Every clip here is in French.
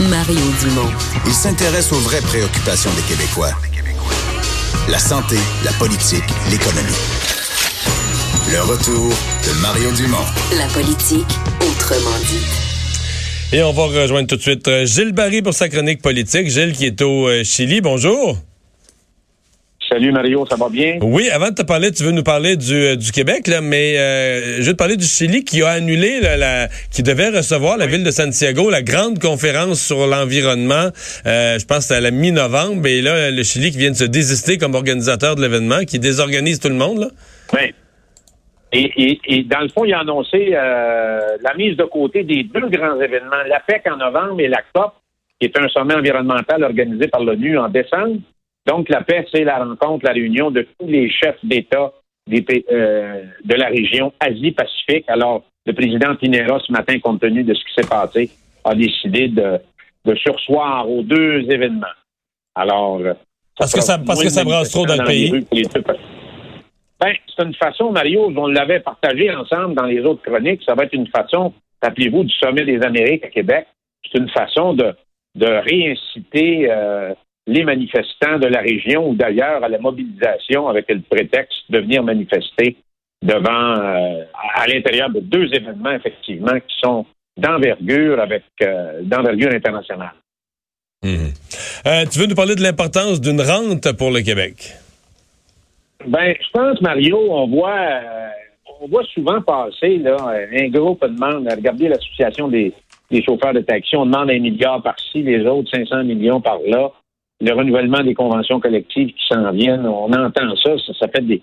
Mario Dumont. Il s'intéresse aux vraies préoccupations des Québécois. La santé, la politique, l'économie. Le retour de Mario Dumont. La politique, autrement dit. Et on va rejoindre tout de suite euh, Gilles Barry pour sa chronique politique. Gilles qui est au euh, Chili. Bonjour. Salut Mario, ça va bien? Oui, avant de te parler, tu veux nous parler du, euh, du Québec, là, mais euh, je veux te parler du Chili qui a annulé, la, la- qui devait recevoir la ville de Santiago, la grande conférence sur l'environnement, euh, je pense à la mi-novembre, et là, le Chili qui vient de se désister comme organisateur de l'événement, qui désorganise tout le monde. Là. Ben, et, et, et dans le fond, il a annoncé euh, la mise de côté des deux grands événements, la PEC en novembre et la COP, qui est un sommet environnemental organisé par l'ONU en décembre. Donc, la PEC, c'est la rencontre, la réunion de tous les chefs d'État euh, de la région Asie-Pacifique. Alors, le président Pinera, ce matin, compte tenu de ce qui s'est passé, a décidé de, de sursoir aux deux événements. Alors, euh, Parce que ça- parce que ça brasse trop dans le pays. Ben, c'est une façon, Mario, on l'avait partagé ensemble dans les autres chroniques, ça va être une façon, rappelez-vous, du sommet des Amériques à Québec, c'est une façon de, de réinciter euh, les manifestants de la région ou d'ailleurs à la mobilisation avec le prétexte de venir manifester devant, euh, à, l'intérieur de deux événements, effectivement, qui sont d'envergure avec euh, d'envergure internationale. Euh, tu veux nous parler de l'importance d'une rente pour le Québec? Ben, je pense, Mario, on voit, on voit souvent passer là, un groupe demande, regardez l'association des, des chauffeurs de taxi, on demande un milliard par-ci, les autres 500 millions par-là, le renouvellement des conventions collectives qui s'en viennent, on entend ça, ça, fait des,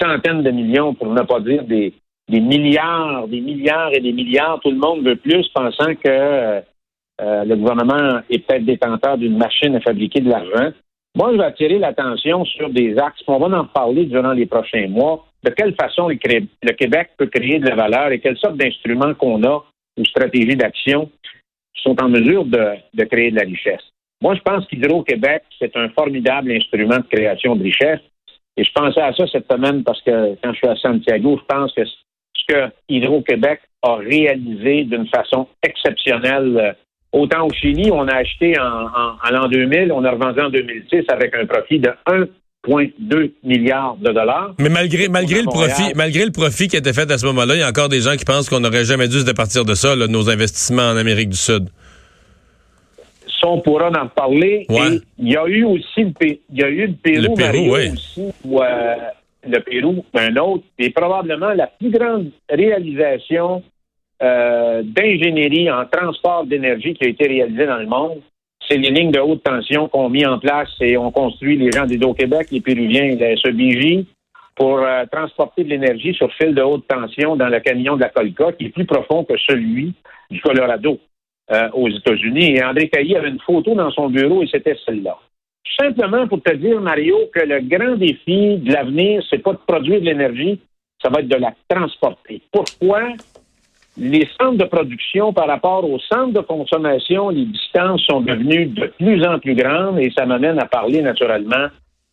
centaines de millions, pour ne pas dire des, milliards, des milliards et des milliards. Tout le monde veut plus, pensant que euh, le gouvernement est peut-être détenteur d'une machine à fabriquer de l'argent. Moi, je vais attirer l'attention sur des axes. On va en parler durant les prochains mois. De quelle façon le, Québec peut créer de la valeur et quelles sortes d'instruments qu'on a ou stratégies d'action sont en mesure de créer de la richesse. Moi, je pense qu'Hydro-Québec, c'est un formidable instrument de création de richesse. Et je pensais à ça cette semaine parce que quand je suis à Santiago, je pense que ce que Hydro-Québec a réalisé d'une façon exceptionnelle, euh, autant au Chili, on a acheté en, en- en l'an 2000, on a revendu en 2006 avec un profit de 1,2 milliard de dollars. Mais malgré, malgré, le profit, malgré le profit qui a été fait à ce moment-là, il y a encore des gens qui pensent qu'on n'aurait jamais dû se départir de ça, là, de nos investissements en Amérique du Sud. Ça, on pourra en. Ouais. Et il y a eu aussi le, Pé- il y a eu le Pérou, Le Pérou, Mario, ouais. aussi, où, euh, le Pérou, un autre, et probablement la plus grande réalisation euh, d'ingénierie en transport d'énergie qui a été réalisée dans le monde. C'est les lignes de haute tension qu'on mis en place et ont construit les gens d'Hydro-Québec, les Péruviens et la SEBJ pour euh, transporter de l'énergie sur fil de haute tension dans le canyon de la Colca, qui est plus profond que celui du Colorado euh, aux États-Unis. Et André Caillé avait une photo dans son bureau et c'était celle-là. Simplement pour te dire, Mario, que le grand défi de l'avenir, c'est pas de produire de l'énergie, ça va être de la transporter. Pourquoi? Les centres de production par rapport aux centres de consommation, les distances sont devenues de plus en plus grandes et ça m'amène à parler naturellement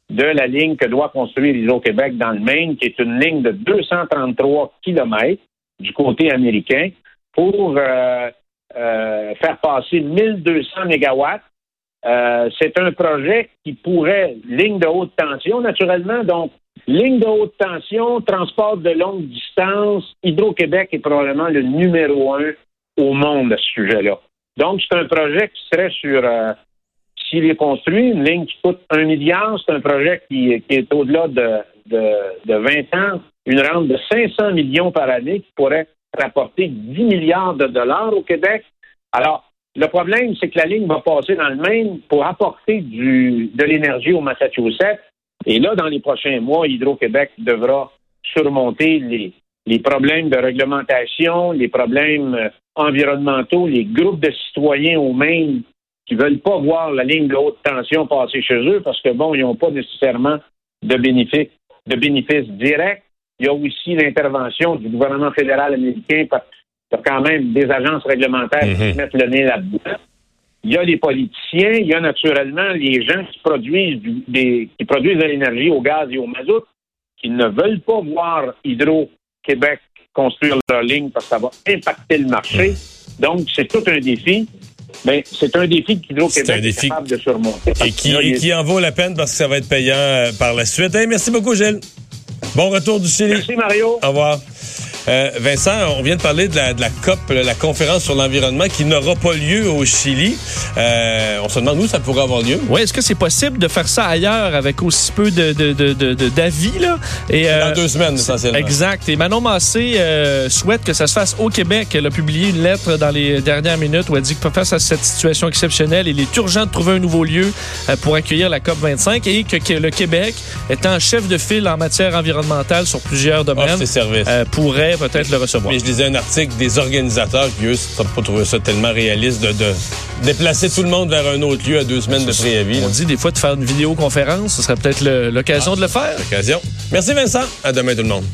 de la ligne que doit construire Hydro-Québec dans le Maine, qui est une ligne de 233 kilomètres du côté américain pour euh, euh, faire passer 1200 mégawatts. Euh, c'est un projet qui pourrait, ligne de haute tension naturellement, donc ligne de haute tension, transport de longue distance, Hydro-Québec est probablement le numéro un au monde à ce sujet-là. Donc, c'est un projet qui serait sur, euh, s'il est construit, une ligne qui coûte un milliard, c'est un projet qui, est au-delà de, de, de 20 ans, une rente de 500 millions par année qui pourrait rapporter 10 milliards de dollars au Québec. Alors, le problème, c'est que la ligne va passer dans le Maine pour apporter de l'énergie au Massachusetts. Et là, dans les prochains mois, Hydro-Québec devra surmonter les, problèmes de réglementation, les problèmes euh, environnementaux, les groupes de citoyens au Maine qui veulent pas voir la ligne de haute tension passer chez eux parce que, bon, ils n'ont pas nécessairement de bénéfices directs. Il y a aussi l'intervention du gouvernement fédéral américain par, par quand même des agences réglementaires qui Mhm. mettent le nez là-dedans. Il y a les politiciens, il y a naturellement les gens qui produisent du- des, qui produisent de l'énergie au gaz et au mazout, qui ne veulent pas voir Hydro-Québec construire leur ligne parce que ça va impacter le marché. Donc, c'est tout un défi. ben, c'est un défi qu'Hydro-Québec est, capable de surmonter. Et qui, et qui en vaut la peine parce que ça va être payant euh, par la suite. Hey, merci beaucoup, Gilles. Bon retour du Chili. Merci, Mario. Au revoir. Euh, Vincent, on vient de parler de la, de la COP, la conférence sur l'environnement, qui n'aura pas lieu au Chili. Euh, on se demande où ça pourrait avoir lieu. Oui, est-ce que c'est possible de faire ça ailleurs avec aussi peu de, de, de, de d'avis là? Et euh, dans deux semaines essentiellement. Exact. Et Manon Massé souhaite que ça se fasse au Québec. Elle a publié une lettre dans les dernières minutes où elle dit que face à cette situation exceptionnelle, il est urgent de trouver un nouveau lieu pour accueillir la COP 25 et que, que, le Québec, étant chef de file en matière environnementale sur plusieurs domaines, euh, pourrait peut-être le recevoir. Mais je lisais un article des organisateurs qui, eux, n'ont pas trouvé ça tellement réaliste de, de, déplacer tout le monde vers un autre lieu à deux semaines de préavis. On dit des fois de faire une vidéoconférence, ce serait peut-être l'occasion ah, de le faire. L'occasion. Merci Vincent. À demain tout le monde.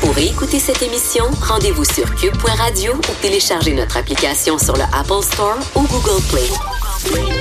Pour écouter cette émission, rendez-vous sur cube.radio ou téléchargez notre application sur le Apple Store ou Google Play.